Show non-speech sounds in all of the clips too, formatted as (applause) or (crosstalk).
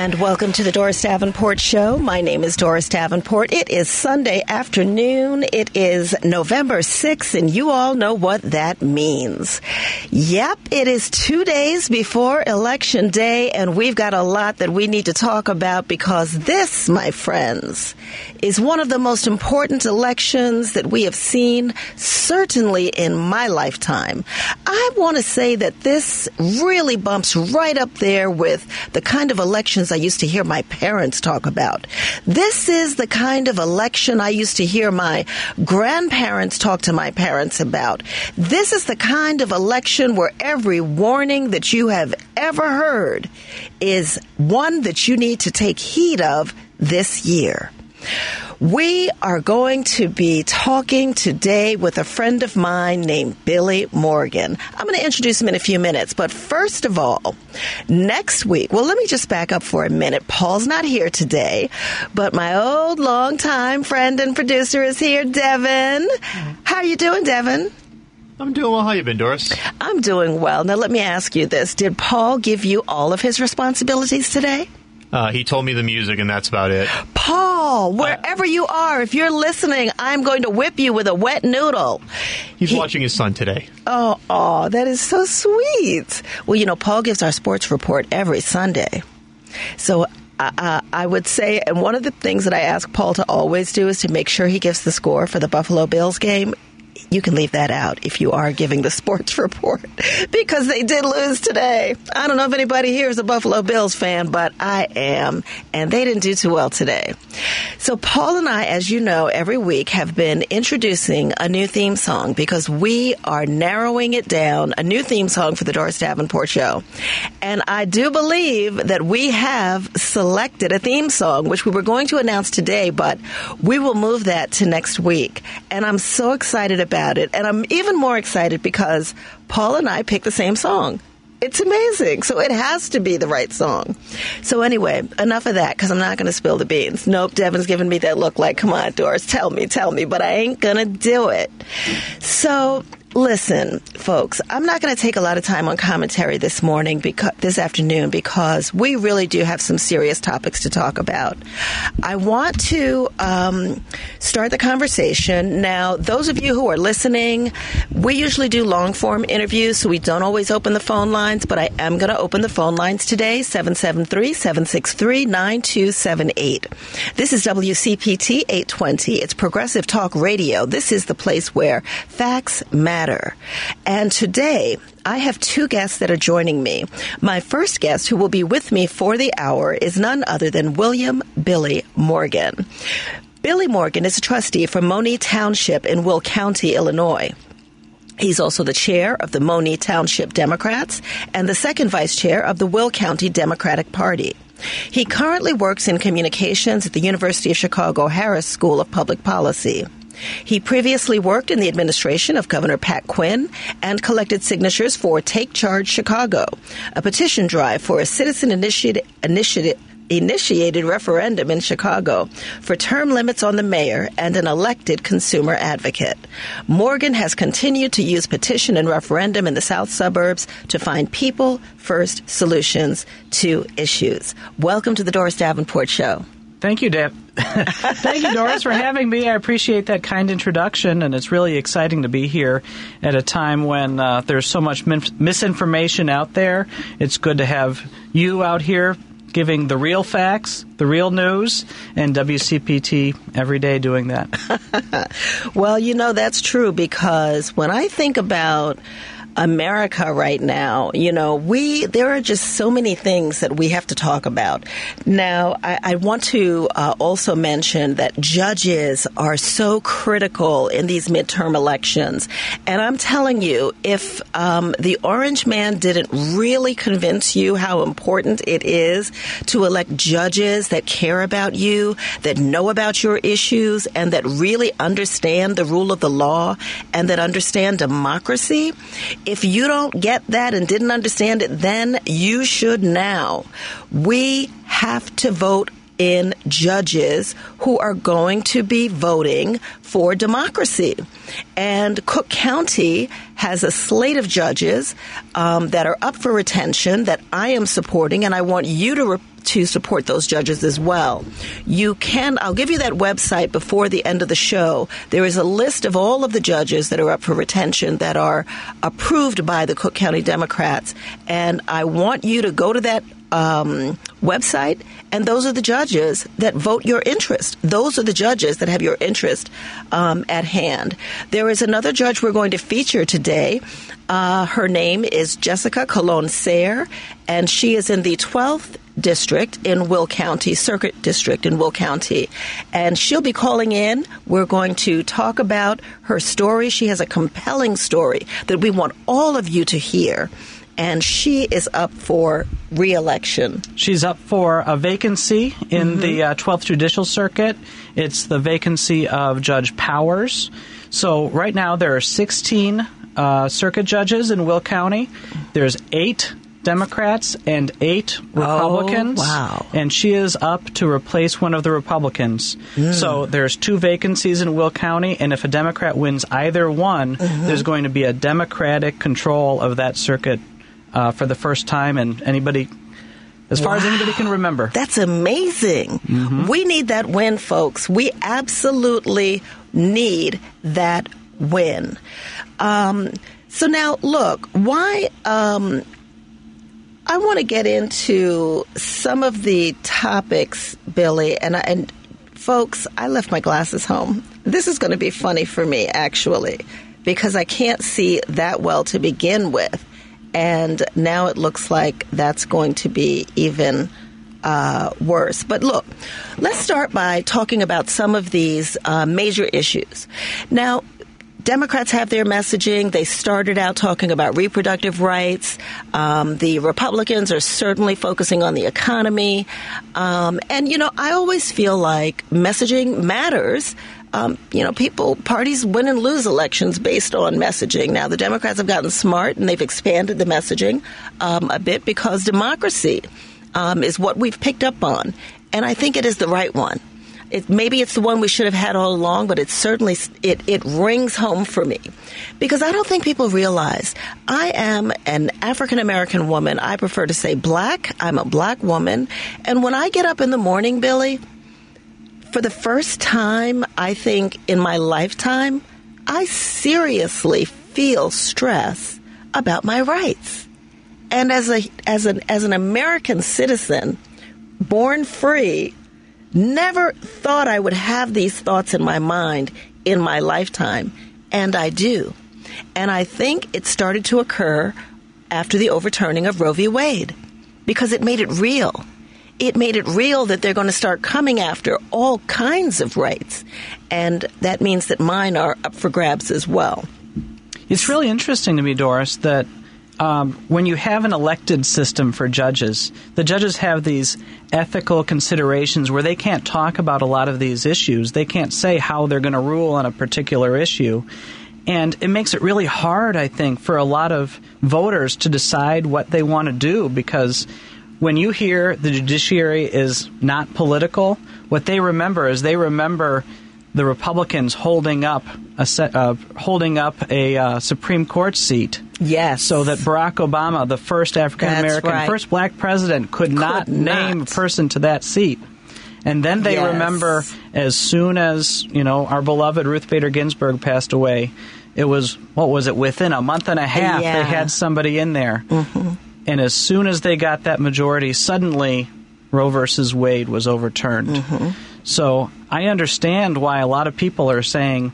And welcome to the Doris Davenport Show. My name is Doris Davenport. It is Sunday afternoon. It is November 6th, and you all know what that means. Yep, it is two days before Election Day, and we've got a lot that we need to talk about because this, my friends, is one of the most important elections that we have seen, certainly in my lifetime. I want to say that this really bumps right up there with the kind of elections I used to hear my parents talk about. This is the kind of election I used to hear my grandparents talk to my parents about. This is the kind of election where every warning that you have ever heard is one that you need to take heed of this year. We are going to be talking today with a friend of mine named Billy Morgan. I'm going to introduce him in a few minutes, but first of all, next week, well, let me just back up for a minute. Paul's not here today, but my old longtime friend and producer is here, Devin. How are you doing, Devin? I'm doing well. How you been, Doris? I'm doing well. Now, let me ask you this. Did Paul give you all of his responsibilities today? Uh, he told me the music, and that's about it. Paul, wherever you are, if you're listening, I'm going to whip you with a wet noodle. He's he, watching his son today. Oh, oh, that is so sweet. Well, you know, Paul gives our sports report every Sunday. So uh, I would say, and one of the things that I ask Paul to always do is to make sure he gives the score for the Buffalo Bills game you can leave that out if you are giving the (laughs) sports report because they did lose today. I don't know if anybody here is a Buffalo Bills fan, but I am, and they didn't do too well today. So, Paul and I, as you know, every week have been introducing a new theme song because we are narrowing it down, a new theme song for the Doris Davenport Show. And I do believe that we have selected a theme song, which we were going to announce today, but we will move that to next week. And I'm so excited about it. And I'm even more excited because Paul and I picked the same song. It's amazing. So it has to be the right song. So anyway, enough of that because I'm not going to spill the beans. Nope, Devin's giving me that look like, come on, Doris, tell me, tell me, but I ain't going to do it. So Listen, folks, I'm not going to take a lot of time on commentary this morning because this afternoon because we really do have some serious topics to talk about. I want to um, start the conversation now. Those of you who are listening, we usually do long form interviews, so we don't always open the phone lines. But I am going to open the phone lines today: 773-763-9278. This is WCPT 820. It's Progressive Talk Radio. This is the place where facts matter matter. And today, I have two guests that are joining me. My first guest, who will be with me for the hour, is none other than William Billy Morgan. Billy Morgan is a trustee for Monee Township in Will County, Illinois. He's also the chair of the Monee Township Democrats and the second vice chair of the Will County Democratic Party. He currently works in communications at the University of Chicago Harris School of Public Policy. He previously worked in the administration of Governor Pat Quinn and collected signatures for Take Charge Chicago, a petition drive for a citizen initiated, initiative initiated referendum in Chicago for term limits on the mayor and an elected consumer advocate. Morgan has continued to use petition and referendum in the south suburbs to find people first solutions to issues. Welcome to the Doris Davenport Show. Thank you, Deb. (laughs) Thank you, Doris, for having me. I appreciate that kind introduction, and it's really exciting to be here at a time when uh, there's so much min- misinformation out there. It's good to have you out here giving the real facts, the real news, and WCPT every day doing that. (laughs) well, you know, that's true because when I think about America right now, you know, we there are just so many things that we have to talk about. Now, I, I want to uh, also mention that judges are so critical in these midterm elections, and I'm telling you, if um, the Orange Man didn't really convince you how important it is to elect judges that care about you, that know about your issues, and that really understand the rule of the law and that understand democracy if you don't get that and didn't understand it then, you should now. We have to vote in judges who are going to be voting for democracy. And Cook County has a slate of judges um, that are up for retention that I am supporting, and I want you to. To support those judges as well. You can, I'll give you that website before the end of the show. There is a list of all of the judges that are up for retention that are approved by the Cook County Democrats. And I want you to go to that um, website, and those are the judges that vote your interest. Those are the judges that have your interest um, at hand. There is another judge we're going to feature today. Uh, her name is Jessica Colon Sayre, and she is in the 12th district in Will County, Circuit District in Will County. And she'll be calling in. We're going to talk about her story. She has a compelling story that we want all of you to hear and she is up for reelection. She's up for a vacancy in mm-hmm. the uh, 12th Judicial Circuit. It's the vacancy of Judge Powers. So right now there are 16 uh, circuit judges in Will County. There's eight Democrats and eight Republicans. Oh, wow. And she is up to replace one of the Republicans. Mm. So there's two vacancies in Will County, and if a Democrat wins either one, mm-hmm. there's going to be a Democratic control of that circuit uh, for the first time, and anybody, as far wow. as anybody can remember. That's amazing. Mm-hmm. We need that win, folks. We absolutely need that win. Um, so now, look, why? Um, I want to get into some of the topics, Billy, and and folks, I left my glasses home. This is going to be funny for me, actually, because I can't see that well to begin with and now it looks like that's going to be even uh, worse. But look, let's start by talking about some of these uh, major issues. Now, Democrats have their messaging. They started out talking about reproductive rights. Um, the Republicans are certainly focusing on the economy. Um, and, you know, I always feel like messaging matters um, you know, people, parties win and lose elections based on messaging. Now, the Democrats have gotten smart and they've expanded the messaging um, a bit because democracy um, is what we've picked up on. And I think it is the right one. It, maybe it's the one we should have had all along, but it certainly it, it rings home for me because I don't think people realize I am an African American woman. I prefer to say black. I'm a black woman, and when I get up in the morning, Billy, for the first time, I think, in my lifetime, I seriously feel stress about my rights. And as a as an as an American citizen, born free, never thought I would have these thoughts in my mind in my lifetime, and I do. And I think it started to occur after the overturning of Roe v. Wade because it made it real it made it real that they're going to start coming after all kinds of rights. And that means that mine are up for grabs as well. It's really interesting to me, Doris, that um, when you have an elected system for judges, the judges have these ethical considerations where they can't talk about a lot of these issues. They can't say how they're going to rule on a particular issue. And it makes it really hard, I think, for a lot of voters to decide what they want to do because when you hear the judiciary is not political, what they remember is they remember the Republicans holding up a set, uh, holding up a uh, Supreme Court seat. Yes. So that Barack Obama, the first African American, right. first black president, could, could not, not, name a person to that seat. And then they yes. remember as soon as, you know, our beloved Ruth Bader Ginsburg passed away, it was, what was it, within a month and a half, yeah. they had somebody in there. Mm-hmm. And as soon as they got that majority, suddenly Roe versus Wade was overturned. Mm-hmm. So I understand why a lot of people are saying,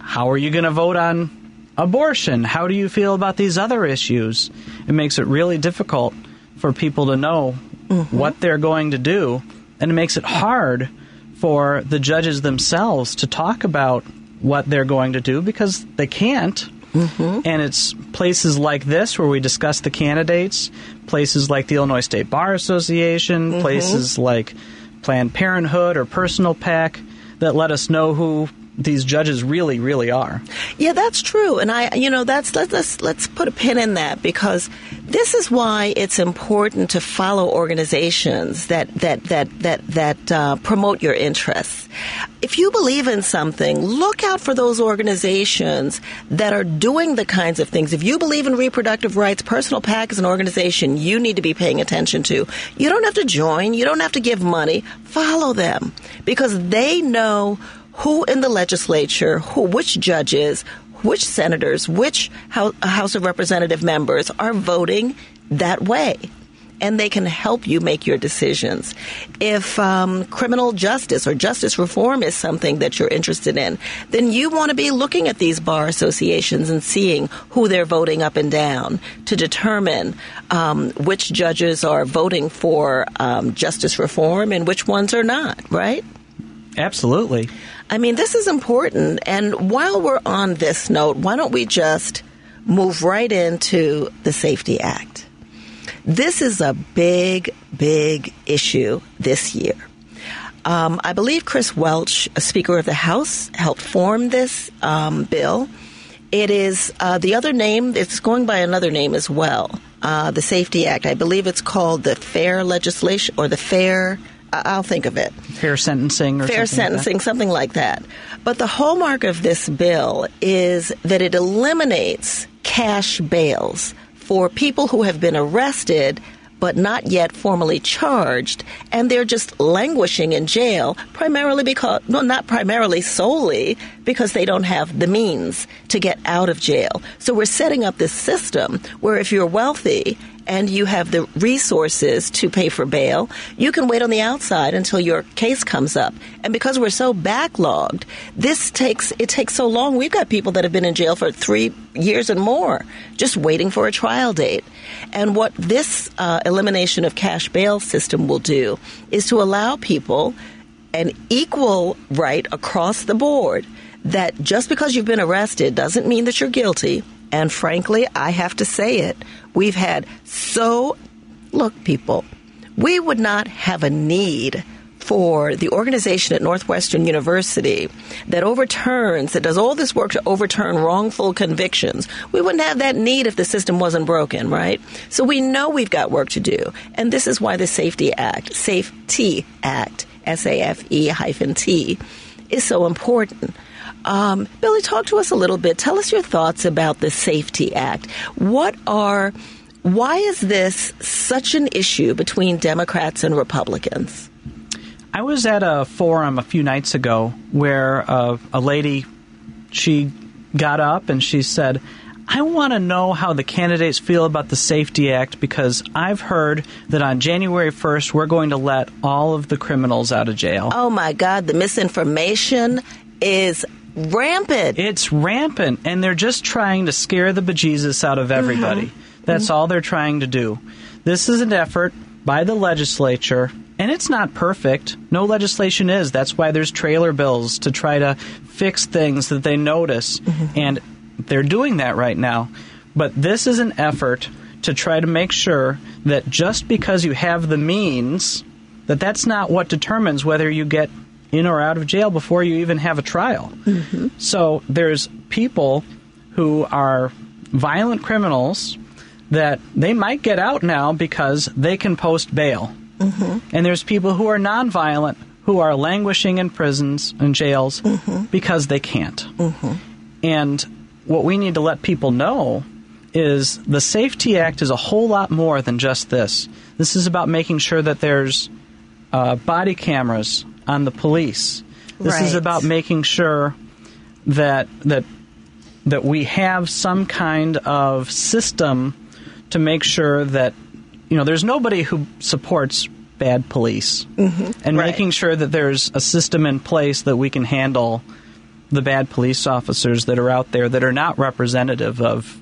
How are you going to vote on abortion? How do you feel about these other issues? It makes it really difficult for people to know mm-hmm. what they're going to do, and it makes it hard for the judges themselves to talk about what they're going to do because they can't Mm-hmm. And it's places like this where we discuss the candidates, places like the Illinois State Bar Association, mm-hmm. places like Planned Parenthood or Personal PAC that let us know who these judges really, really are. Yeah, that's true, and I, you know, that's let's let's, let's put a pin in that because this is why it's important to follow organizations that that that that that uh, promote your interests. If you believe in something, look out for those organizations that are doing the kinds of things. If you believe in reproductive rights, Personal PAC is an organization you need to be paying attention to. You don't have to join. You don't have to give money. Follow them because they know who in the legislature, who, which judges, which senators, which House of Representative members are voting that way. And they can help you make your decisions. If um, criminal justice or justice reform is something that you're interested in, then you want to be looking at these bar associations and seeing who they're voting up and down to determine um, which judges are voting for um, justice reform and which ones are not, right? Absolutely. I mean, this is important. And while we're on this note, why don't we just move right into the SAFE-T Act? This is a big, big issue this year. Um, I believe Chris Welch, a Speaker of the House, helped form this um, bill. It is uh, the other name, it's going by another name as well, uh, the SAFE-T Act. I believe it's called the Fair Legislation or the Fair I'll think of it. Fair sentencing or fair something sentencing, like something like that. But the hallmark of this bill is that it eliminates cash bails for people who have been arrested but not yet formally charged, and they're just languishing in jail, primarily because, well, not primarily solely because they don't have the means to get out of jail. So we're setting up this system where if you're wealthy and you have the resources to pay for bail, you can wait on the outside until your case comes up. And because we're so backlogged, this takes it takes so long. We've got people that have been in jail for three years and more, just waiting for a trial date. And what this uh, elimination of cash bail system will do is to allow people an equal right across the board that just because you've been arrested doesn't mean that you're guilty. And frankly, I have to say it. We've had so, look, people, we would not have a need for the organization at Northwestern University that overturns, that does all this work to overturn wrongful convictions. We wouldn't have that need if the system wasn't broken, right? So we know we've got work to do. And this is why the SAFE-T Act, SAFE-T Act, S A F E hyphen T, is so important. Um, Billy, talk to us a little bit. Tell us your thoughts about the SAFE-T Act. What are, why is this such an issue between Democrats and Republicans? I was at a forum a few nights ago where uh, a lady, she got up and she said, I want to know how the candidates feel about the SAFE-T Act because I've heard that on January 1st we're going to let all of the criminals out of jail. Oh my God, the misinformation is rampant. It's rampant, and they're just trying to scare the bejesus out of everybody. Mm-hmm. That's mm-hmm. all they're trying to do. This is an effort by the legislature, and it's not perfect. No legislation is. That's why there's trailer bills to try to fix things that they notice, mm-hmm. and they're doing that right now. But this is an effort to try to make sure that just because you have the means, that that's not what determines whether you get in or out of jail before you even have a trial. Mm-hmm. So there's people who are violent criminals that they might get out now because they can post bail. Mm-hmm. And there's people who are nonviolent who are languishing in prisons and jails mm-hmm. because they can't. Mm-hmm. And what we need to let people know is the SAFE-T Act is a whole lot more than just this. This is about making sure that there's uh, body cameras on the police. This right. is about making sure that that that we have some kind of system to make sure that you know there's nobody who supports bad police mm-hmm. and right. making sure that there's a system in place that we can handle the bad police officers that are out there that are not representative of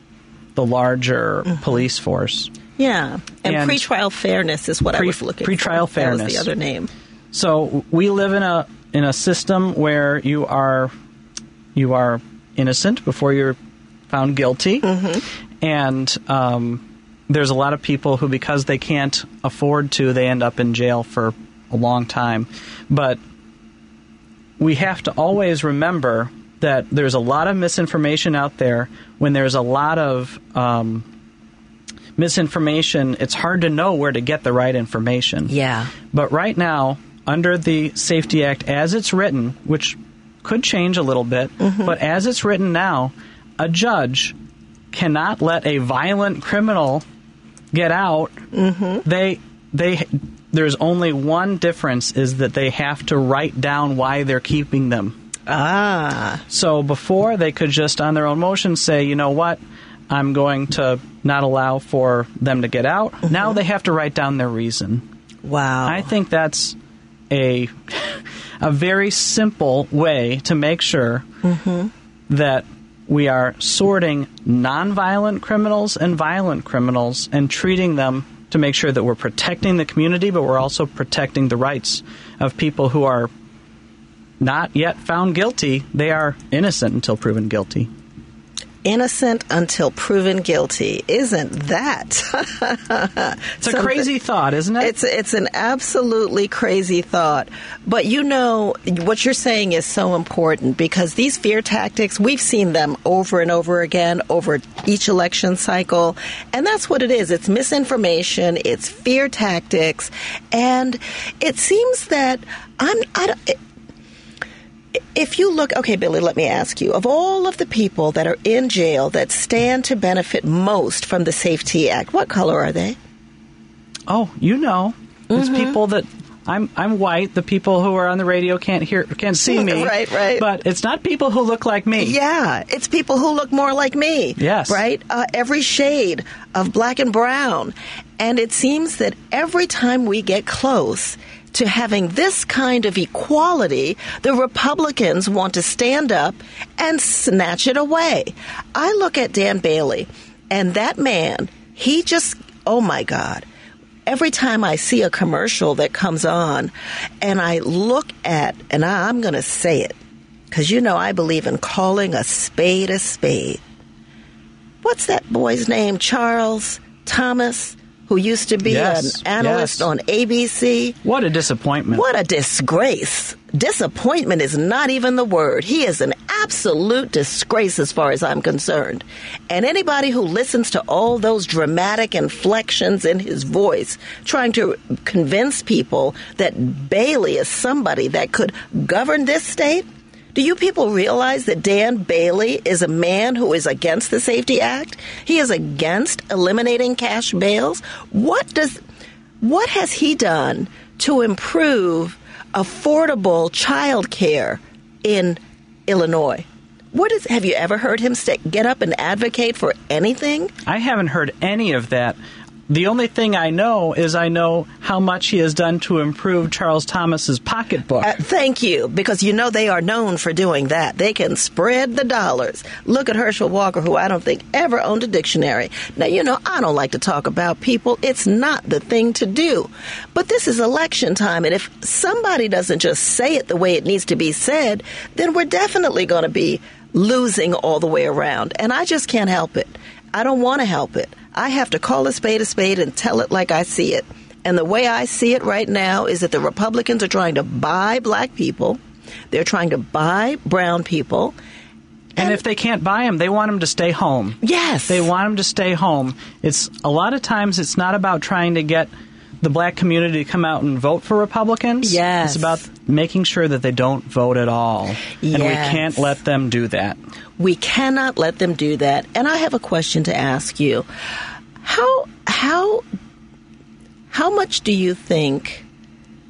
the larger mm-hmm. police force. Yeah, and, and pretrial fairness is what pre- I was looking pretrial for. fairness. That was the other name. So we live in a in a system where you are you are innocent before you're found guilty, mm-hmm. and um, there's a lot of people who, because they can't afford to, they end up in jail for a long time. But we have to always remember that there's a lot of misinformation out there. When there's a lot of um, misinformation, it's hard to know where to get the right information. Yeah. But right now, under the SAFE-T Act as it's written, which could change a little bit, mm-hmm. but as it's written now, a judge cannot let a violent criminal get out. Mm-hmm. They they there's only one difference is that they have to write down why they're keeping them. Ah. So before they could just on their own motion say, you know what, I'm going to not allow for them to get out. Mm-hmm. Now they have to write down their reason. Wow. I think that's a (laughs) a very simple way to make sure mm-hmm. that we are sorting nonviolent criminals and violent criminals and treating them to make sure that we're protecting the community, but we're also protecting the rights of people who are not yet found guilty. They are innocent until proven guilty. Innocent until proven guilty. Isn't that? (laughs) It's a crazy thought, isn't it? It's it's an absolutely crazy thought. But you know what you're saying is so important because these fear tactics, we've seen them over and over again over each election cycle, and that's what it is. It's misinformation, it's fear tactics, and it seems that I'm I don't, if you look, okay, Billy, let me ask you of all of the people that are in jail that stand to benefit most from the SAFE-T Act, what color are they? Oh, you know, it's people that I'm I'm white. The people who are on the radio can't hear can't see (laughs) me. Right, right. But it's not people who look like me. Yeah, it's people who look more like me. Yes. Right? Uh, every shade of black and brown. And it seems that every time we get close to having this kind of equality, the Republicans want to stand up and snatch it away. I look at Dan Bailey, and that man, he just, oh my God. Every time I see a commercial that comes on and I look at, and I, I'm going to say it, because you know I believe in calling a spade a spade. What's that boy's name? Charles Thomas, who used to be Yes, an analyst yes. on ABC. What a disappointment. What a disgrace. Disappointment is not even the word. He is an absolute disgrace as far as I'm concerned. And anybody who listens to all those dramatic inflections in his voice, trying to convince people that Bailey is somebody that could govern this state, do you people realize that Dan Bailey is a man who is against the SAFE-T Act? He is against eliminating cash bails. What does what has he done to improve affordable child care in Illinois? What is have you ever heard him sta get up and advocate for anything? I haven't heard any of that. The only thing I know is I know how much he has done to improve Charles Thomas's pocketbook. Uh, thank you, because you know they are known for doing that. They can spread the dollars. Look at Herschel Walker, who I don't think ever owned a dictionary. Now, you know, I don't like to talk about people. It's not the thing to do. But this is election time, and if somebody doesn't just say it the way it needs to be said, then we're definitely going to be losing all the way around. And I just can't help it. I don't want to help it. I have to call a spade a spade and tell it like I see it. And the way I see it right now is that the Republicans are trying to buy black people, they're trying to buy brown people. and if they can't buy them, they want them to stay home. Yes. They want them to stay home. It's a lot of times it's not about trying to get the black community to come out and vote for Republicans. Yes. It's about making sure that they don't vote at all. And we can't let them do that. We cannot let them do that. And I have a question to ask you. How how how much do you think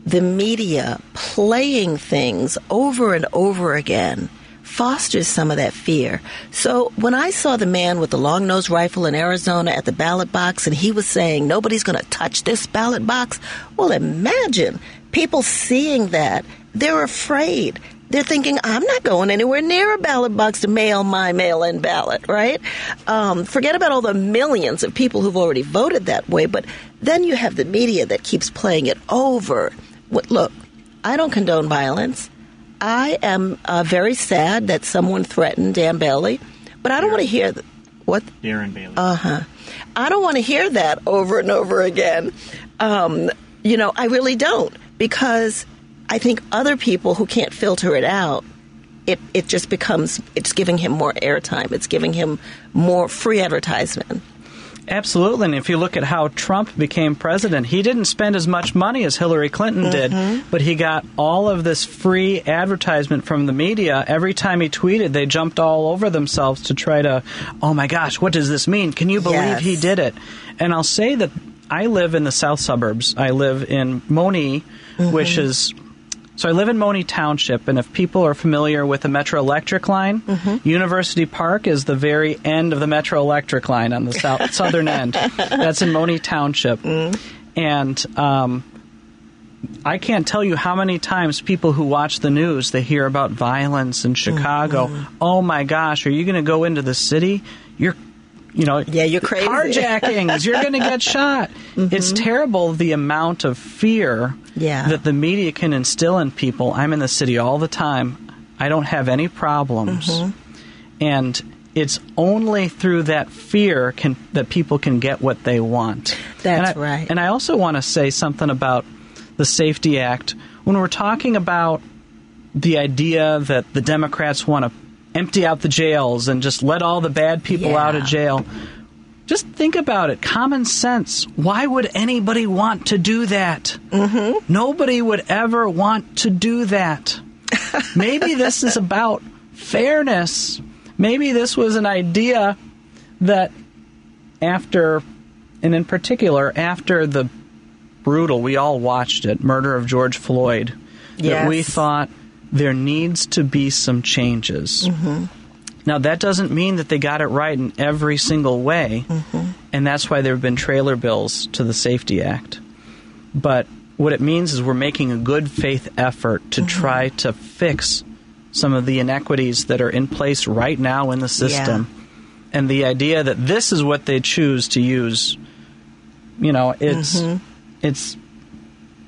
the media playing things over and over again fosters some of that fear. So when I saw the man with the long nosed rifle in Arizona at the ballot box and he was saying nobody's going to touch this ballot box, well, imagine people seeing that. They're afraid. They're thinking, I'm not going anywhere near a ballot box to mail my mail in ballot, right? Um, forget about all the millions of people who've already voted that way, but then you have the media that keeps playing it over. What- Look, I don't condone violence. I am uh, very sad that someone threatened Dan Bailey, but I don't want to hear th- what Darren Bailey. uh huh. I don't want to hear that over and over again. Um, you know, I really don't because I think other people who can't filter it out, it, it just becomes, it's giving him more airtime. It's giving him more free advertisement. Absolutely. And if you look at how Trump became president, he didn't spend as much money as Hillary Clinton Mm-hmm. did, but he got all of this free advertisement from the media. Every time he tweeted, they jumped all over themselves to try to, oh my gosh, what does this mean? Can you believe Yes. he did it? And I'll say that I live in the south suburbs. I live in Monee, which Mm-hmm. is so I live in Monee Township, and if people are familiar with the Metra Electric line, Mm-hmm. University Park is the very end of the Metra Electric line on the south, (laughs) southern end. That's in Monee Township, Mm. and um, I can't tell you how many times people who watch the news they hear about violence in Chicago. Mm-hmm. Oh my gosh, are you going to go into the city? You're you know, Yeah, you're crazy. carjackings. You're going to get shot. Mm-hmm. It's terrible the amount of fear Yeah. that the media can instill in people. I'm in the city all the time. I don't have any problems, mm-hmm. and it's only through that fear can that people can get what they want. That's And I- right. And I also want to say something about the SAFE-T Act when we're talking about the idea that the Democrats want to empty out the jails and just let all the bad people out of jail. Just think about it. Common sense. Why would anybody want to do that? Mm-hmm. Nobody would ever want to do that. (laughs) Maybe this is about fairness. Maybe this was an idea that after, and in particular, after the brutal, we all watched it, murder of George Floyd, that we thought there needs to be some changes. Mm-hmm. Now, that doesn't mean that they got it right in every single way, mm-hmm. and that's why there have been trailer bills to the SAFE-T Act. But what it means is we're making a good faith effort to mm-hmm. try to fix some of the inequities that are in place right now in the system. And the idea that this is what they choose to use, you know, it's it's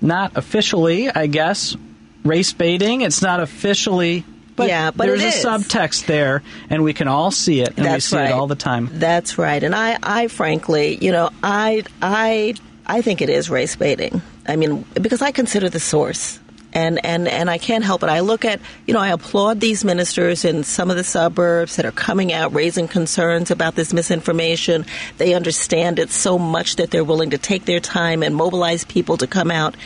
not officially, I guess, race baiting. It's not officially, but, Yeah, but there's a is. subtext there, and we can all see it, and we see right. it all the time. That's right. And I, I frankly, you know, I, I, I think it is race baiting. I mean, because I consider the source. And, and, and I can't help it. I look at, you know, I applaud these ministers in some of the suburbs that are coming out raising concerns about this misinformation. They understand it so much that they're willing to take their time and mobilize people to come out.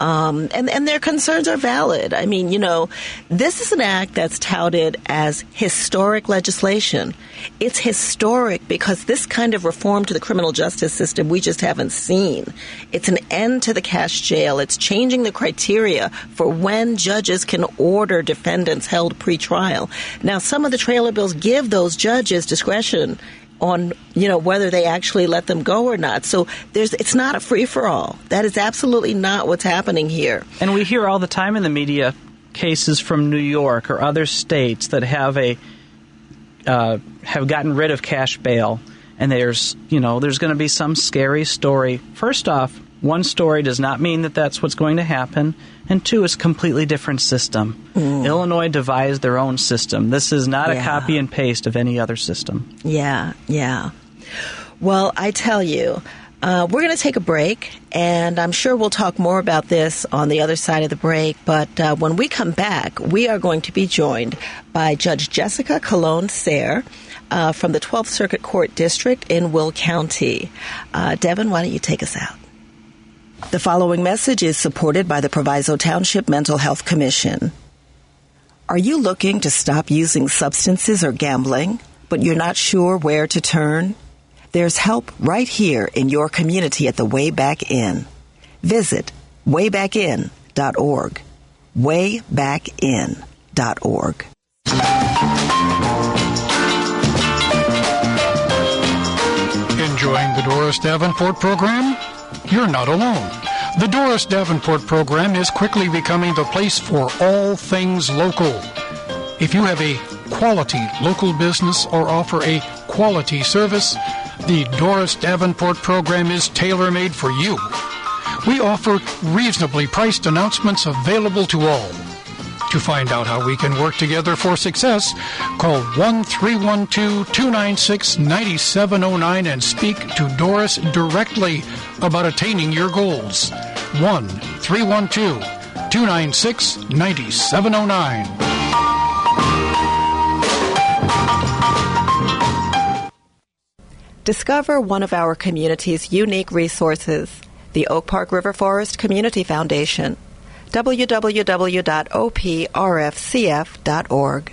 Um, and, and their concerns are valid. I mean, you know, this is an act that's touted as historic legislation. It's historic because this kind of reform to the criminal justice system we just haven't seen. It's an end to the cash jail. It's changing the criteria for when judges can order defendants held pretrial. Now, some of the trailer bills give those judges discretion on you know whether they actually let them go or not. So there's it's not a free for all. That is absolutely not what's happening here. And we hear all the time in the media cases from New York or other states that have a uh, have gotten rid of cash bail, and there's you know there's going to be some scary story. First off, one story does not mean that that's what's going to happen, and two, it's a completely different system. Illinois devised their own system. This is not a copy and paste of any other system. Yeah, yeah. Well, I tell you, uh, we're going to take a break, and I'm sure we'll talk more about this on the other side of the break. But uh, when we come back, we are going to be joined by Judge Jessica Colon Sayre. Uh, from the 12th Circuit Court District in Will County. Uh, Devin, why don't you take us out? The following message is supported by the Proviso Township Mental Health Commission. Are you looking to stop using substances or gambling, but you're not sure where to turn? There's help right here in your community at the Wayback Inn. Visit waybackinn.org. Waybackinn.org. Enjoying the Doris Davenport program? You're not alone. The Doris Davenport program is quickly becoming the place for all things local. If you have a quality local business or offer a quality service, the Doris Davenport program is tailor made for you. We offer reasonably priced announcements available to all. To find out how we can work together for success, call 1 312 296 9709 and speak to Doris directly about attaining your goals. 1 312 296 9709. Discover one of our community's unique resources, the Oak Park River Forest Community Foundation. www.oprfcf.org.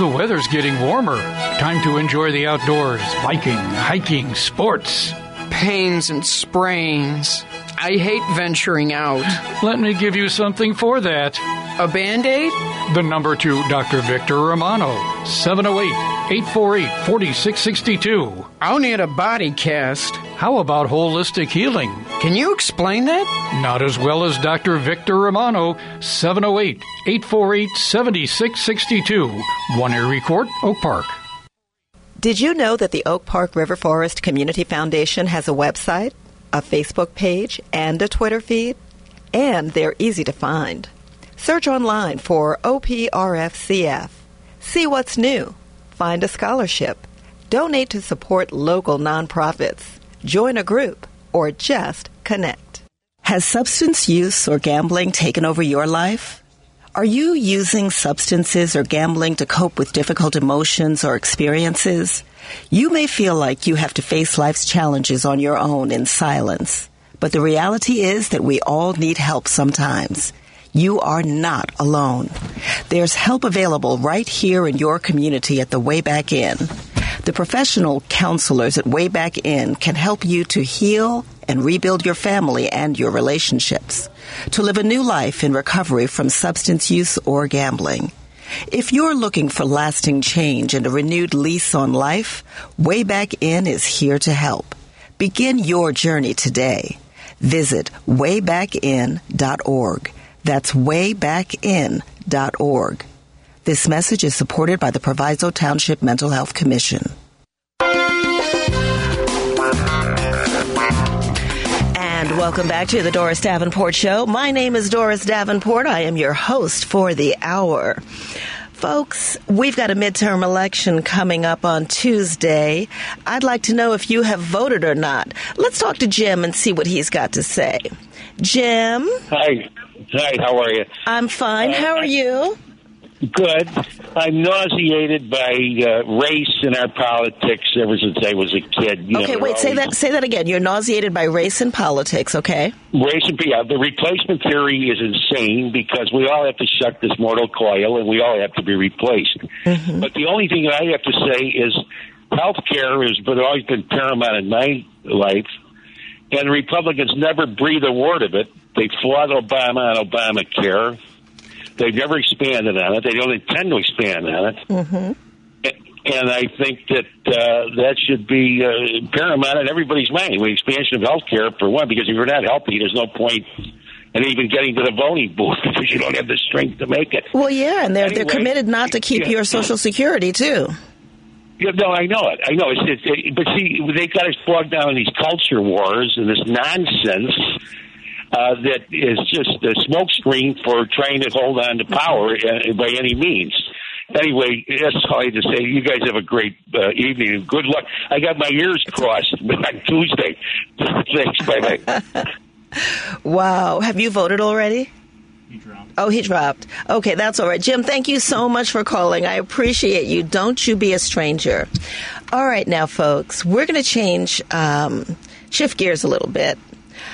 The weather's getting warmer. Time to enjoy the outdoors, biking, hiking, sports. Pains and sprains. I hate venturing out. Let me give you something for that. A band aid? The number to Dr. Victor Romano, 708 848 4662. I'll need a body cast. How about holistic healing? Can you explain that? Not as well as Dr. Victor Romano, 708 848 7662. One Erie Court, Oak Park. Did you know that the Oak Park River Forest Community Foundation has a website, a Facebook page, and a Twitter feed? And they're easy to find. Search online for OPRFCF. See what's new. Find a scholarship. Donate to support local nonprofits. Join a group. Or just connect. Has substance use or gambling taken over your life? Are you using substances or gambling to cope with difficult emotions or experiences? You may feel like you have to face life's challenges on your own in silence. But the reality is that we all need help sometimes. You are not alone. There's help available right here in your community at the Wayback Inn. The professional counselors at Wayback Inn can help you to heal and rebuild your family and your relationships, to live a new life in recovery from substance use or gambling. If you're looking for lasting change and a renewed lease on life, Wayback Inn is here to help. Begin your journey today. Visit waybackinn.org. That's waybackinn.org. This message is supported by the Proviso Township Mental Health Commission. Welcome back to the Doris Davenport Show. My name is Doris Davenport. I am your host for the hour. Folks, we've got a midterm election coming up on Tuesday. I'd like to know if you have voted or not. Let's talk to Jim and see what he's got to say. Jim? Hi. Hi, how are you? I'm fine. Uh, how are you? Good. I'm nauseated by uh, race in our politics ever since I was a kid. You Okay, know, wait, say that say that again. You're nauseated by race in politics, okay? Race and yeah, the replacement theory is insane because we all have to shut this mortal coil and we all have to be replaced. But the only thing I have to say is health care has been always been paramount in my life, and the Republicans never breathe a word of it. They fought Obama and Obamacare. They've never expanded on it. They don't intend to expand on it. Mm-hmm. And I think that uh, that should be uh, paramount in everybody's mind. With expansion of health care, for one, because if you're not healthy, there's no point in even getting to the voting booth (laughs) because you don't have the strength to make it. Well, yeah, and they're they're committed not to keep yeah. your Social Security too. Yeah, no, I know it. I know it's, it's it, but see, they got us bogged down in these culture wars and this nonsense uh, that is just a smokescreen for trying to hold on to power uh, by any means. Anyway, that's all I had to say. You guys have a great uh, evening and good luck. I got my ears crossed (laughs) on Tuesday. (laughs) Thanks. Bye bye. (laughs) Wow, have you voted already? He dropped. Oh, he dropped. Okay, that's all right. Jim, thank you so much for calling. I appreciate you. Don't you be a stranger. All right, now, folks, we're going to change, um, shift gears a little bit.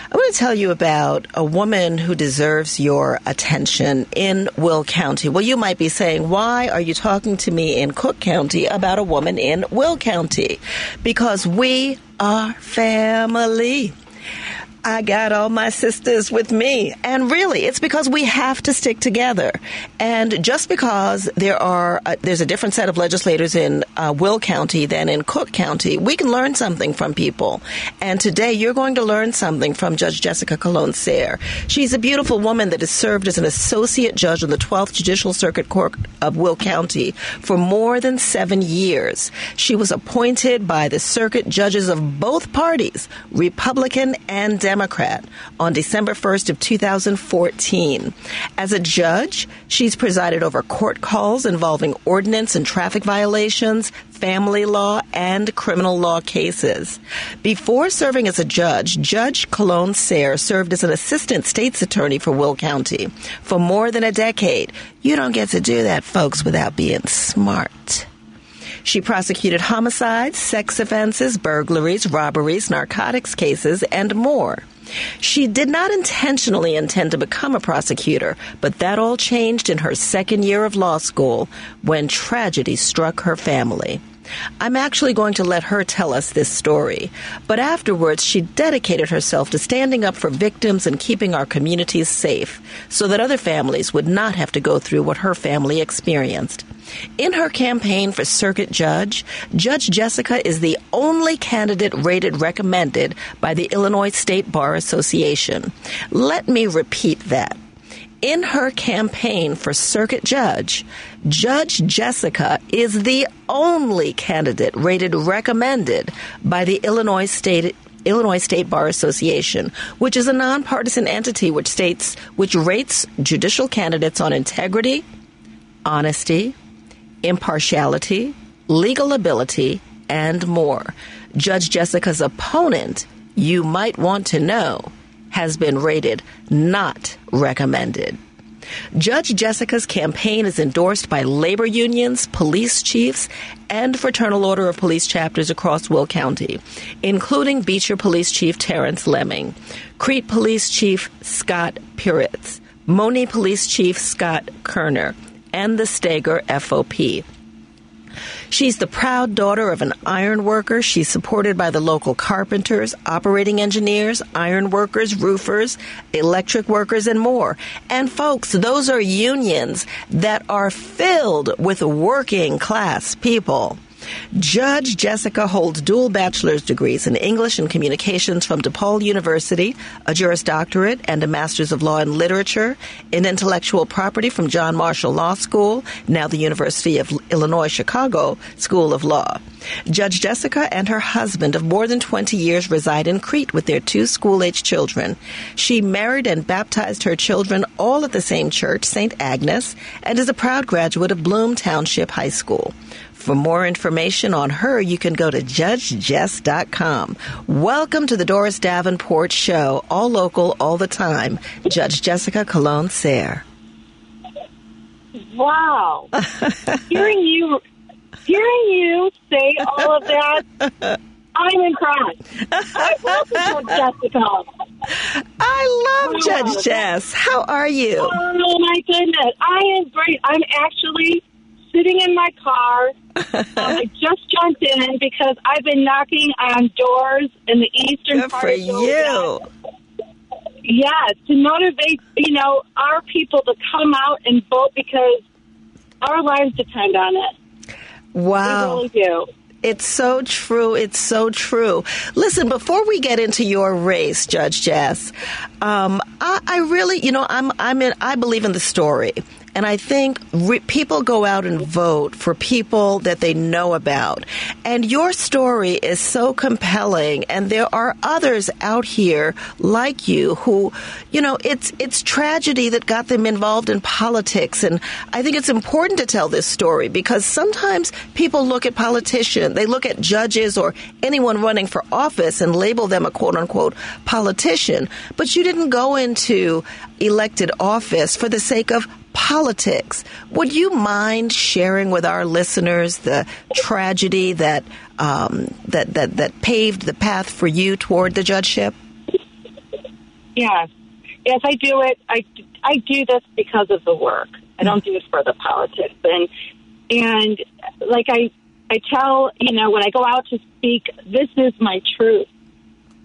I'm going to tell you about a woman who deserves your attention in Will County. Well, you might be saying, why are you talking to me in Cook County about a woman in Will County? Because we are family. I got all my sisters with me. And really, it's because we have to stick together. And just because there are uh, there's a different set of legislators in uh, Will County than in Cook County, we can learn something from people. And today, you're going to learn something from Judge Jessica Colon Sayre. She's a beautiful woman that has served as an associate judge on the 12th Judicial Circuit Court of Will County for more than seven years. She was appointed by the circuit judges of both parties, Republican and Democrat. Democrat on December 1st of 2014. As a judge, she's presided over court calls involving ordinance and traffic violations, family law, and criminal law cases. Before serving as a judge, Judge Colon Sayre served as an assistant state's attorney for Will County for more than a decade. You don't get to do that, folks, without being smart. She prosecuted homicides, sex offenses, burglaries, robberies, narcotics cases, and more. She did not intentionally intend to become a prosecutor, but that all changed in her second year of law school when tragedy struck her family. I'm actually going to let her tell us this story. But afterwards, she dedicated herself to standing up for victims and keeping our communities safe so that other families would not have to go through what her family experienced. In her campaign for circuit judge, Judge Jessica is the only candidate rated recommended by the Illinois State Bar Association. Let me repeat that in her campaign for circuit judge, Judge Jessica is the only candidate rated recommended by the Illinois State Illinois State Bar Association, which is a nonpartisan entity which states which rates judicial candidates on integrity, honesty, impartiality, legal ability, and more. Judge Jessica's opponent, you might want to know, has been rated not recommended. Judge Jessica's campaign is endorsed by labor unions, police chiefs, and Fraternal Order of Police chapters across Will County, including Beecher Police Chief Terrence Lemming, Crete Police Chief Scott Puritz, Monee Police Chief Scott Kerner, and the Steger FOP. She's the proud daughter of an iron worker. She's supported by the local carpenters, operating engineers, iron workers, roofers, electric workers, and more. And folks, those are unions that are filled with working class people. Judge Jessica holds dual bachelor's degrees in English and Communications from DePaul University, a Juris Doctorate, and a Master's of Law in Literature in Intellectual Property from John Marshall Law School, now the University of Illinois Chicago School of Law. Judge Jessica and her husband of more than 20 years reside in Crete with their two school age children. She married and baptized her children all at the same church, St. Agnes, and is a proud graduate of Bloom Township High School. For more information on her, you can go to judgejess.com. Welcome to the Doris Davenport Show, all local, all the time. Judge Jessica Colon Sayre. Wow. (laughs) hearing you hearing you say all of that, I'm impressed. I love Judge Jessica. I love Wow. Judge Jess. How are you? Oh my goodness. I am great. I'm actually sitting in my car. (laughs) Um, I just jumped in because I've been knocking on doors in the eastern Good part for of you. Yes, to motivate, you know, our people to come out and vote because our lives depend on it. Wow. We really do. It's so true. It's so true. Listen, before we get into your race, Judge Jess, um, I, I really, you know, I'm, I'm in, I believe in the story. And I think re- people go out and vote for people that they know about. And your story is so compelling. And there are others out here like you who, you know, it's, it's tragedy that got them involved in politics. And I think it's important to tell this story because sometimes people look at politicians, they look at judges or anyone running for office and label them a quote unquote politician. But you didn't go into elected office for the sake of politics. Would you mind sharing with our listeners the tragedy that um, that, that that paved the path for you toward the judgeship? Yes. Yes, I do it. I, I do this because of the work. I don't do it for the politics. And, and like I, I tell, you know, when I go out to speak, this is my truth.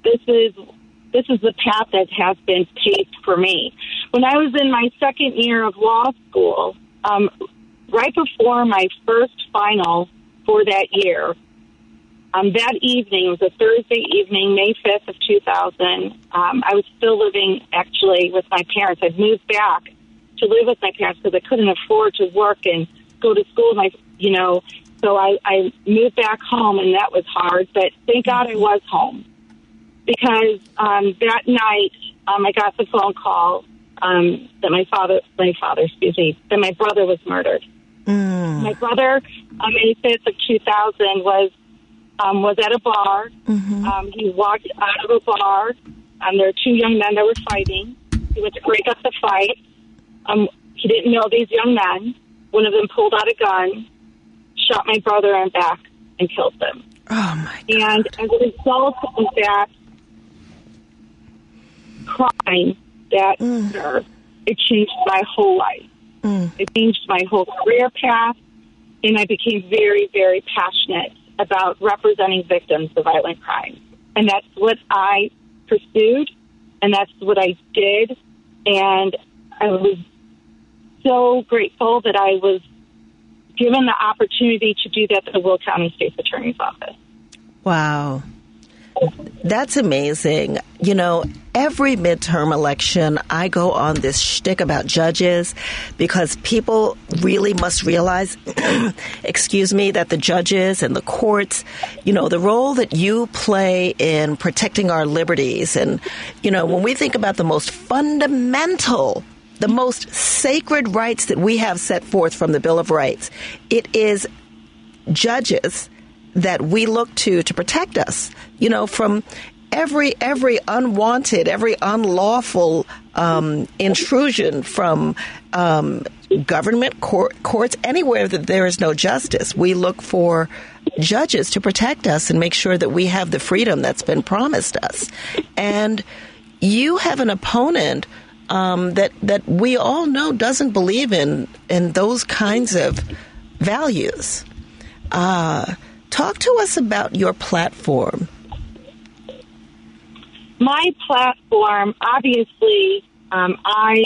This is, this is the path that has been paved for me. When I was in my second year of law school, um, right before my first final for that year, um, that evening, it was a Thursday evening, May 5th of 2000. Um, I was still living actually with my parents. I'd moved back to live with my parents because I couldn't afford to work and go to school. My, you know, so I, I moved back home and that was hard, but thank God I was home because um, that night um, I got the phone call um, that my father, my father, excuse me, that my brother was murdered. My brother, on May fifth of two thousand, was um, was at a bar. Um, he walked out of a bar, and there were two young men that were fighting. He went to break up the fight. Um, he didn't know these young men. One of them pulled out a gun, shot my brother in the back, and killed them. Oh my. And as a result of that crime, that mm. murder, it changed my whole life. Mm. It changed my whole career path, and I became very, very passionate about representing victims of violent crime. And that's what I pursued, and that's what I did. And I was so grateful that I was given the opportunity to do that at the Will County State's Attorney's Office. Wow. That's amazing. You know, every midterm election, I go on this shtick about judges because people really must realize, (clears throat) excuse me, that the judges and the courts, you know, the role that you play in protecting our liberties. And, you know, when we think about the most fundamental the most sacred rights that we have set forth from the Bill of Rights. It is judges that we look to to protect us, you know, from every every unwanted, every unlawful um, intrusion from um, government court, courts anywhere that there is no justice. We look for judges to protect us and make sure that we have the freedom that's been promised us. And you have an opponent um, that that we all know doesn't believe in in those kinds of values. Uh, talk to us about your platform. My platform, obviously, um, I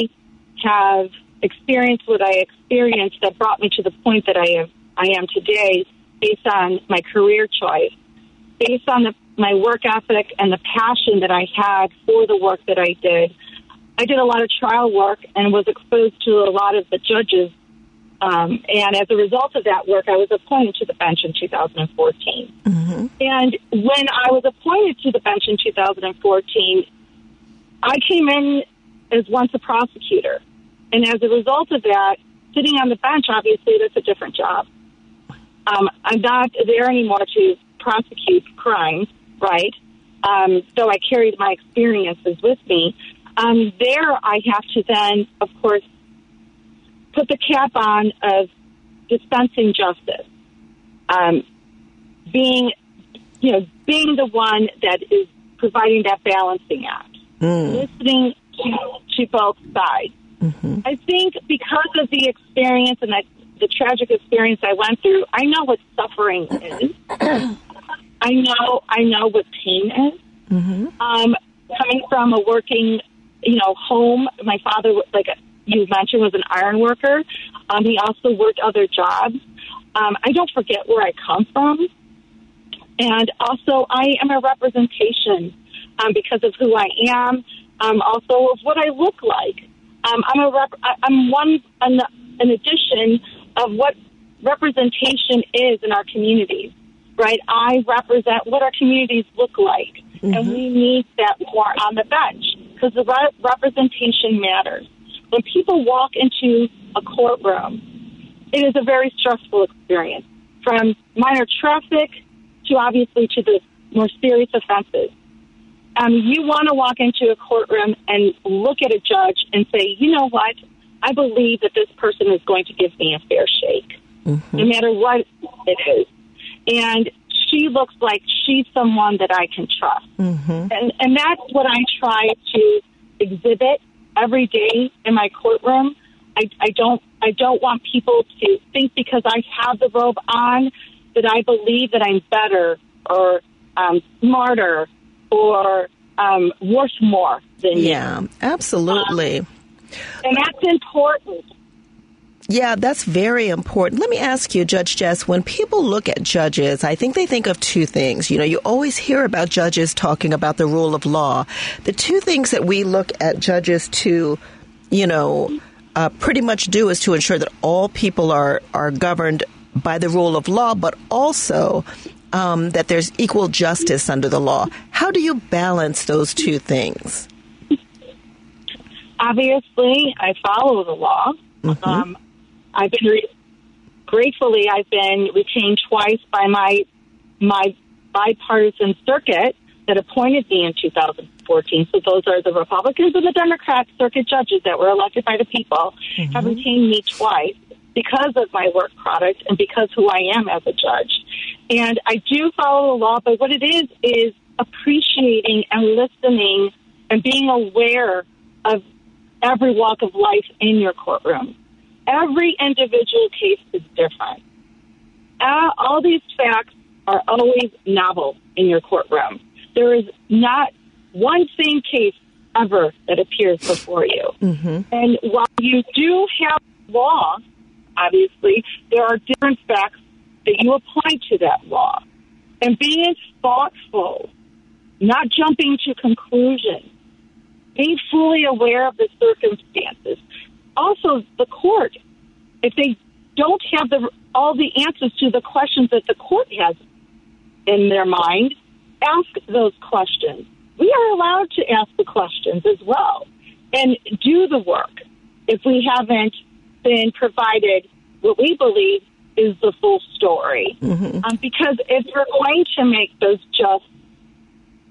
have experienced what I experienced that brought me to the point that I am I am today, based on my career choice, based on the, my work ethic and the passion that I had for the work that I did. I did a lot of trial work and was exposed to a lot of the judges. Um, and as a result of that work, I was appointed to the bench in 2014. And when I was appointed to the bench in 2014, I came in as once a prosecutor. And as a result of that, sitting on the bench, obviously, that's a different job. Um, I'm not there anymore to prosecute crimes, right? Um, so I carried my experiences with me. Um, there, I have to then, of course, put the cap on of dispensing justice, um, being, you know, being the one that is providing that balancing act, listening to, to both sides. I think because of the experience and that the tragic experience I went through, I know what suffering is. (coughs) I know I know what pain is. Um, coming from a working, you know, home, my father, was like you mentioned, was an iron worker. Um, he also worked other jobs. Um, I don't forget where I come from, and also I am a representation um, because of who I am. Um, also of what I look like. Um, I'm a rep- I'm one an, an addition of what representation is in our communities. Right, I represent what our communities look like, and we need that more on the bench because the re- representation matters. When people walk into a courtroom, it is a very stressful experience, from minor traffic to obviously to the more serious offenses. Um, you want to walk into a courtroom and look at a judge and say, you know what? I believe that this person is going to give me a fair shake, no matter what it is. And she looks like she's someone that I can trust. And, and that's what I try to exhibit every day in my courtroom. I, I don't I don't want people to think because I have the robe on that I believe that I'm better or um, smarter or um, worth more than you. Yeah, absolutely. And that's important. Yeah, that's very important. Let me ask you, Judge Jess, when people look at judges, I think they think of two things. You know, you always hear about judges talking about the rule of law. The two things that we look at judges to, you know, uh, pretty much do is to ensure that all people are, are governed by the rule of law, but also um, that there's equal justice under the law. How do you balance those two things? Obviously, I follow the law. Um, I've been re- gratefully I've been retained twice by my my bipartisan circuit that appointed me in 2014. So those are the Republicans and the Democrats circuit judges that were elected by the people mm-hmm. have retained me twice because of my work product and because who I am as a judge. And I do follow the law, but what it is is appreciating and listening and being aware of every walk of life in your courtroom. Every individual case is different. Uh, all these facts are always novel in your courtroom. There is not one same case ever that appears before you. And while you do have law, obviously, there are different facts that you apply to that law. And being thoughtful, not jumping to conclusions, being fully aware of the circumstances. Also, the court, if they don't have the, all the answers to the questions that the court has in their mind, ask those questions. We are allowed to ask the questions as well and do the work if we haven't been provided what we believe is the full story. Um, because if we're going to make those just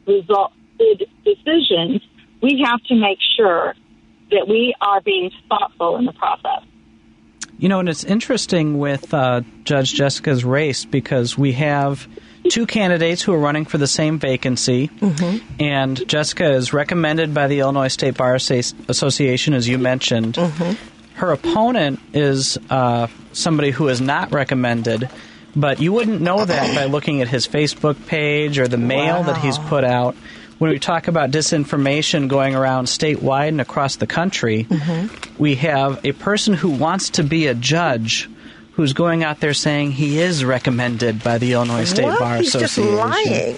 result decisions, we have to make sure that we are being thoughtful in the process. You know, and it's interesting with uh, Judge Jessica's race because we have two candidates who are running for the same vacancy, and Jessica is recommended by the Illinois State Bar Association, as you mentioned. Her opponent is uh, somebody who is not recommended, but you wouldn't know that by looking at his Facebook page or the mail that he's put out. When we talk about disinformation going around statewide and across the country, we have a person who wants to be a judge who's going out there saying he is recommended by the Illinois State what? Bar He's just Association. lying.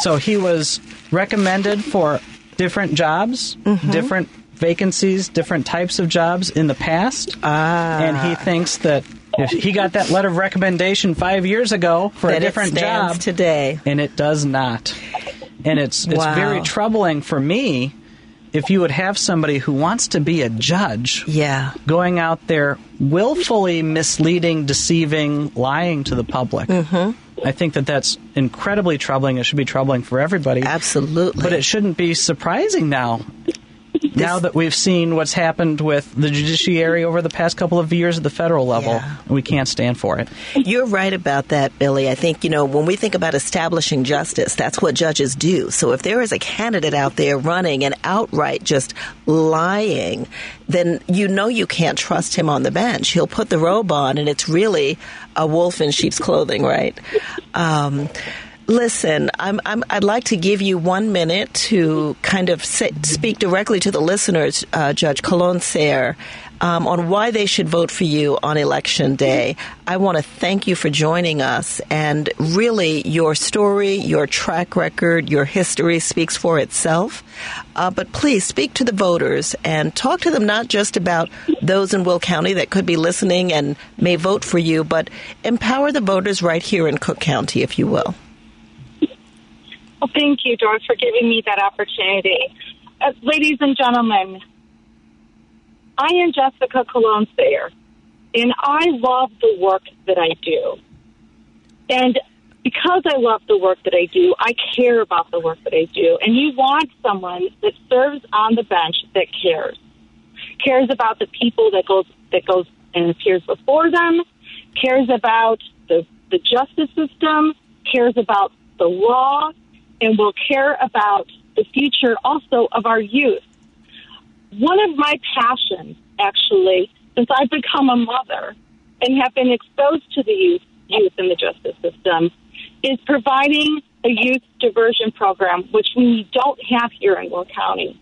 So he was recommended for different jobs, Mm-hmm. different vacancies, different types of jobs in the past. Ah. And he thinks that if he got that letter of recommendation five years ago for That a different job, today. and it does not. And it's it's Wow. very troubling for me if you would have somebody who wants to be a judge Yeah. going out there willfully misleading, deceiving, lying to the public. Mm-hmm. I think that that's incredibly troubling. It should be troubling for everybody. Absolutely. But it shouldn't be surprising now. Now that we've seen what's happened with the judiciary over the past couple of years at the federal level, Yeah. we can't stand for it. You're right about that, Billy. I think, you know, when we think about establishing justice, that's what judges do. So if there is a candidate out there running and outright just lying, then you know you can't trust him on the bench. He'll put the robe on and it's really a wolf in sheep's clothing, right? Um, Listen, I'm, I'm, I'd like to give you one minute to kind of say, speak directly to the listeners, uh, Judge Colon Sayre, um, on why they should vote for you on election day. I want to thank you for joining us, and really, your story, your track record, your history speaks for itself. Uh, but please speak to the voters and talk to them not just about those in Will County that could be listening and may vote for you, but empower the voters right here in Cook County, if you will. Well, thank you, Doris, for giving me that opportunity. Uh, ladies and gentlemen, I am Jessica Colon Sayre, and I love the work that I do. And because I love the work that I do, I care about the work that I do. And you want someone that serves on the bench that cares, cares about the people that goes that goes and appears before them, cares about the the justice system, cares about the law, and will care about the future also of our youth. One of my passions, actually, since I've become a mother and have been exposed to the youth, youth in the justice system, is providing a youth diversion program, which we don't have here in Will County.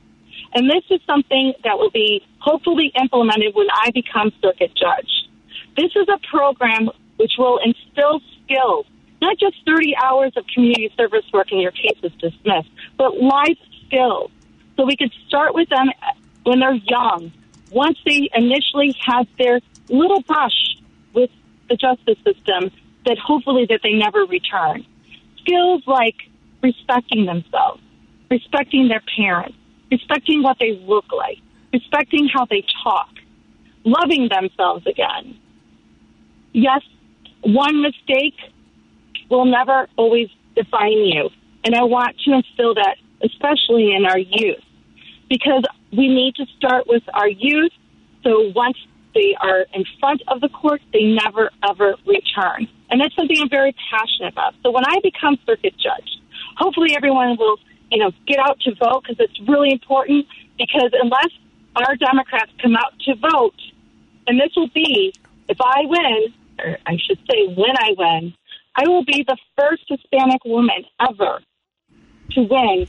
And this is something that will be hopefully implemented when I become circuit judge. This is a program which will instill skills, not just 30 hours of community service work and your case is dismissed, but life skills. So we could start with them when they're young. Once they initially have their little brush with the justice system, that hopefully that they never return. skills like respecting themselves, respecting their parents, respecting what they look like, respecting how they talk, loving themselves again. Yes, one mistake will never always define you. And I want to instill that, especially in our youth, because we need to start with our youth. So once they are in front of the court, they never ever return. And that's something I'm very passionate about. So when I become circuit judge, hopefully everyone will, you know, get out to vote because it's really important. Because unless our Democrats come out to vote, and this will be if I win, or I should say when I win, I will be the first Hispanic woman ever to win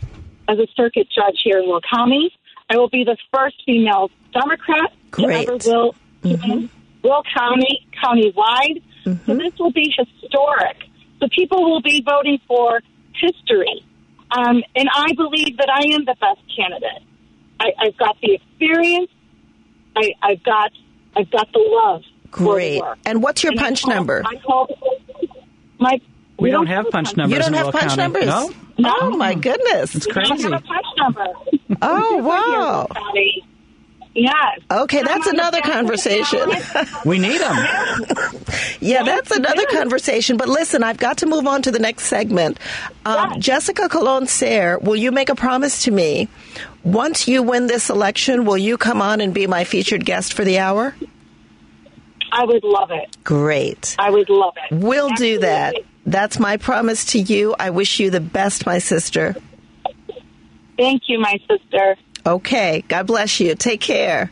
as a circuit judge here in Will County. I will be the first female Democrat Great. to ever will mm Will County countywide. So this will be historic. So people will be voting for history, um, and I believe that I am the best candidate. I, I've got the experience. I, I've got I've got the love. for the Great. work. And what's your And punch number? I call my. We don't have punch numbers. You don't in have Will punch County. numbers? No. No. Oh my goodness. It's We don't crazy. have a punch number. (laughs) Oh wow. Yes. Okay, that's another conversation. (laughs) We need them. Yeah, that's another conversation. But listen, I've got to move on to the next segment. Um, Yes. Jessica Colon Sayre, will you make a promise to me? Once you win this election, will you come on and be my featured guest for the hour? I would love it. Great. I would love it. We'll do that. That's my promise to you. I wish you the best, my sister. Thank you, my sister. Okay. God bless you. Take care.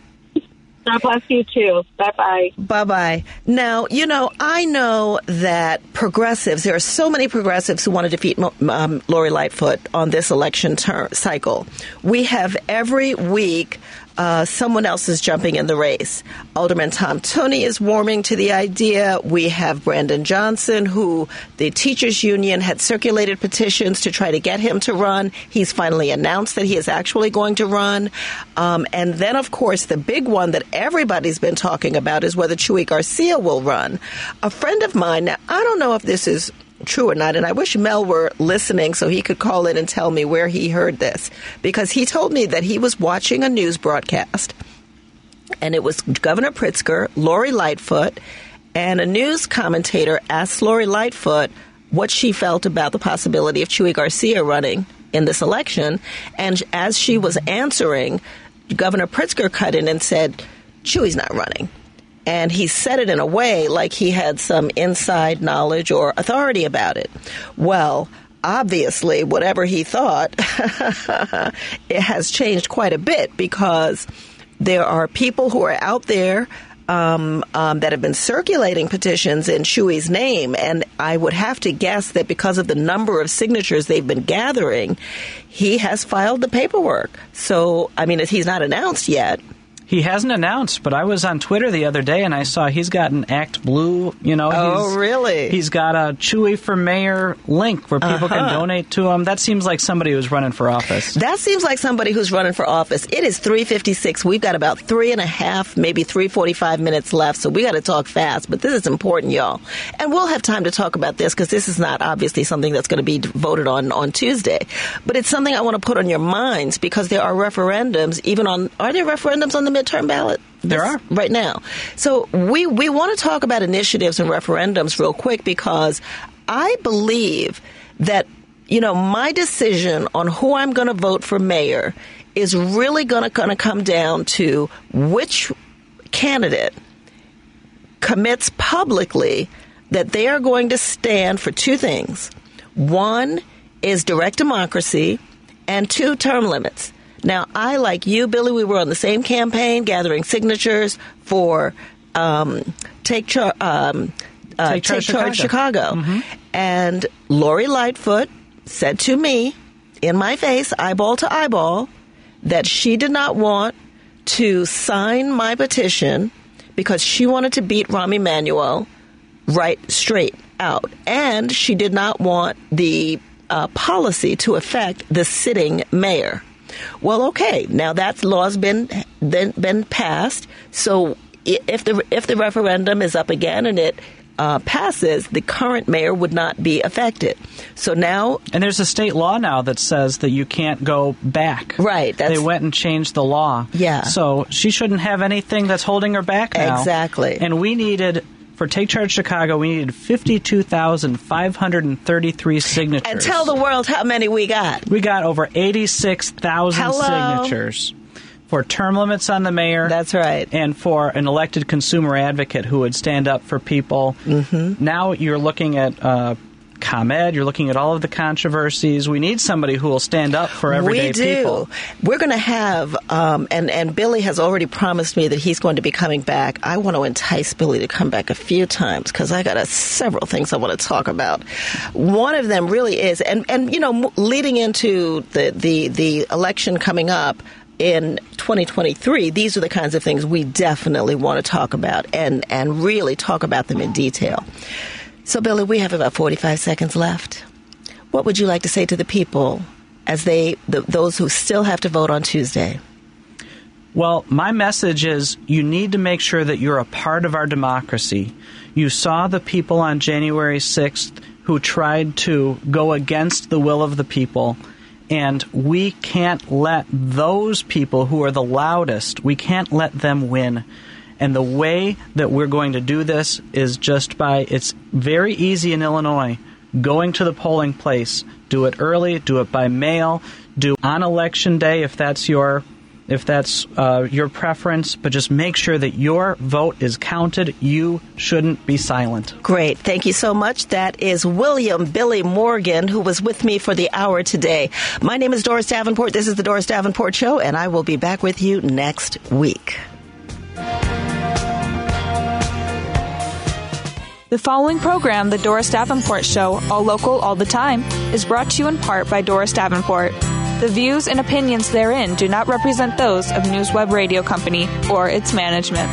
God bless you too. Bye bye. Bye bye. Now, you know, I know that progressives, there are so many progressives who want to defeat um, Lori Lightfoot on this election cycle. We have every week uh, someone else is jumping in the race. Alderman Tom Tunney is warming to the idea. We have Brandon Johnson, who the teachers union had circulated petitions to try to get him to run. He's finally announced that he is actually going to run. Um, and then, of course, the big one that everybody's been talking about is whether Chuy Garcia will run. A friend of mine, now I don't know if this is true or not, and I wish Mel were listening so he could call in and tell me where he heard this, because he told me that he was watching a news broadcast, and it was Governor Pritzker, Lori Lightfoot, and a news commentator asked Lori Lightfoot what she felt about the possibility of Chuy Garcia running in this election, and as she was answering, Governor Pritzker cut in and said, Chuy's not running. And he said it in a way like he had some inside knowledge or authority about it. Well, obviously, whatever he thought, (laughs) it has changed quite a bit because there are people who are out there um, um, that have been circulating petitions in Chuy's name, and I would have to guess that because of the number of signatures they've been gathering, he has filed the paperwork. So, I mean, he's not announced yet. He hasn't announced, but I was on Twitter the other day and I saw he's got an ActBlue. You know, Oh, really? He's got a Chuy for Mayor link where people can Uh-huh. donate to him. That seems like somebody who's running for office. That seems like somebody who's running for office. It is 356. We've got about three and a half, maybe 345 minutes left, so we got to talk fast. But this is important, y'all. And we'll have time to talk about this because this is not obviously something that's going to be voted on on Tuesday. But it's something I want to put on your minds because there are referendums, even on, are there referendums on the midterm ballot? There are. right now. So we we want to talk about initiatives and referendums real quick because I believe that you know my decision on who I'm going to vote for mayor is really going to going to come down to which candidate commits publicly that they are going to stand for two things. One is direct democracy, and two, term limits. Now, I, like you, Billy, we were on the same campaign gathering signatures for um, Take, Char- um, uh, Take Charge Charge Chicago. Chicago. And Lori Lightfoot said to me, in my face, eyeball to eyeball, that she did not want to sign my petition because she wanted to beat Rahm Emanuel right straight out. And she did not want the uh, policy to affect the sitting mayor. Well, okay, now that law's been been, been passed. So if the if the referendum is up again and it uh, passes, the current mayor would not be affected. So now, And there's a state law now that says that you can't go back. Right, that's- they went and changed the law. Yeah. So she shouldn't have anything that's holding her back now. Exactly. And we needed. For Take Charge Chicago, we needed 52,533 signatures. and tell the world how many we got. We got over 86,000 signatures for term limits on the mayor. That's right. And for an elected consumer advocate who would stand up for people. Mm-hmm. Now you're looking at uh, ComEd, you're looking at all of the controversies. We need somebody who will stand up for everyday we do. people. We're going to have, um, and and Billy has already promised me that he's going to be coming back. I want to entice Billy to come back a few times because I got a, several things I want to talk about. One of them really is, and and you know, leading into the the the election coming up. In 2023, these are the kinds of things we definitely want to talk about and, and really talk about them in detail. So, Billy, we have about 45 seconds left. What would you like to say to the people as they, the, those who still have to vote on Tuesday? Well, my message is you need to make sure that you're a part of our democracy. You saw the people on January 6th who tried to go against the will of the people. And we can't let those people who are the loudest, we can't let them win. And the way that we're going to do this is just by, it's very easy in Illinois, going to the polling place. Do it early, do it by mail, do on election day if that's your if that's uh, your preference, but just make sure that your vote is counted. You shouldn't be silent. Great. Thank you so much. That is William Billy Morgan, who was with me for the hour today. My name is Doris Davenport. This is the Doris Davenport Show, and I will be back with you next week. The following program, The Doris Davenport Show, all local, all the time, is brought to you in part by Doris Davenport. The views and opinions therein do not represent those of News Web Radio Company or its management.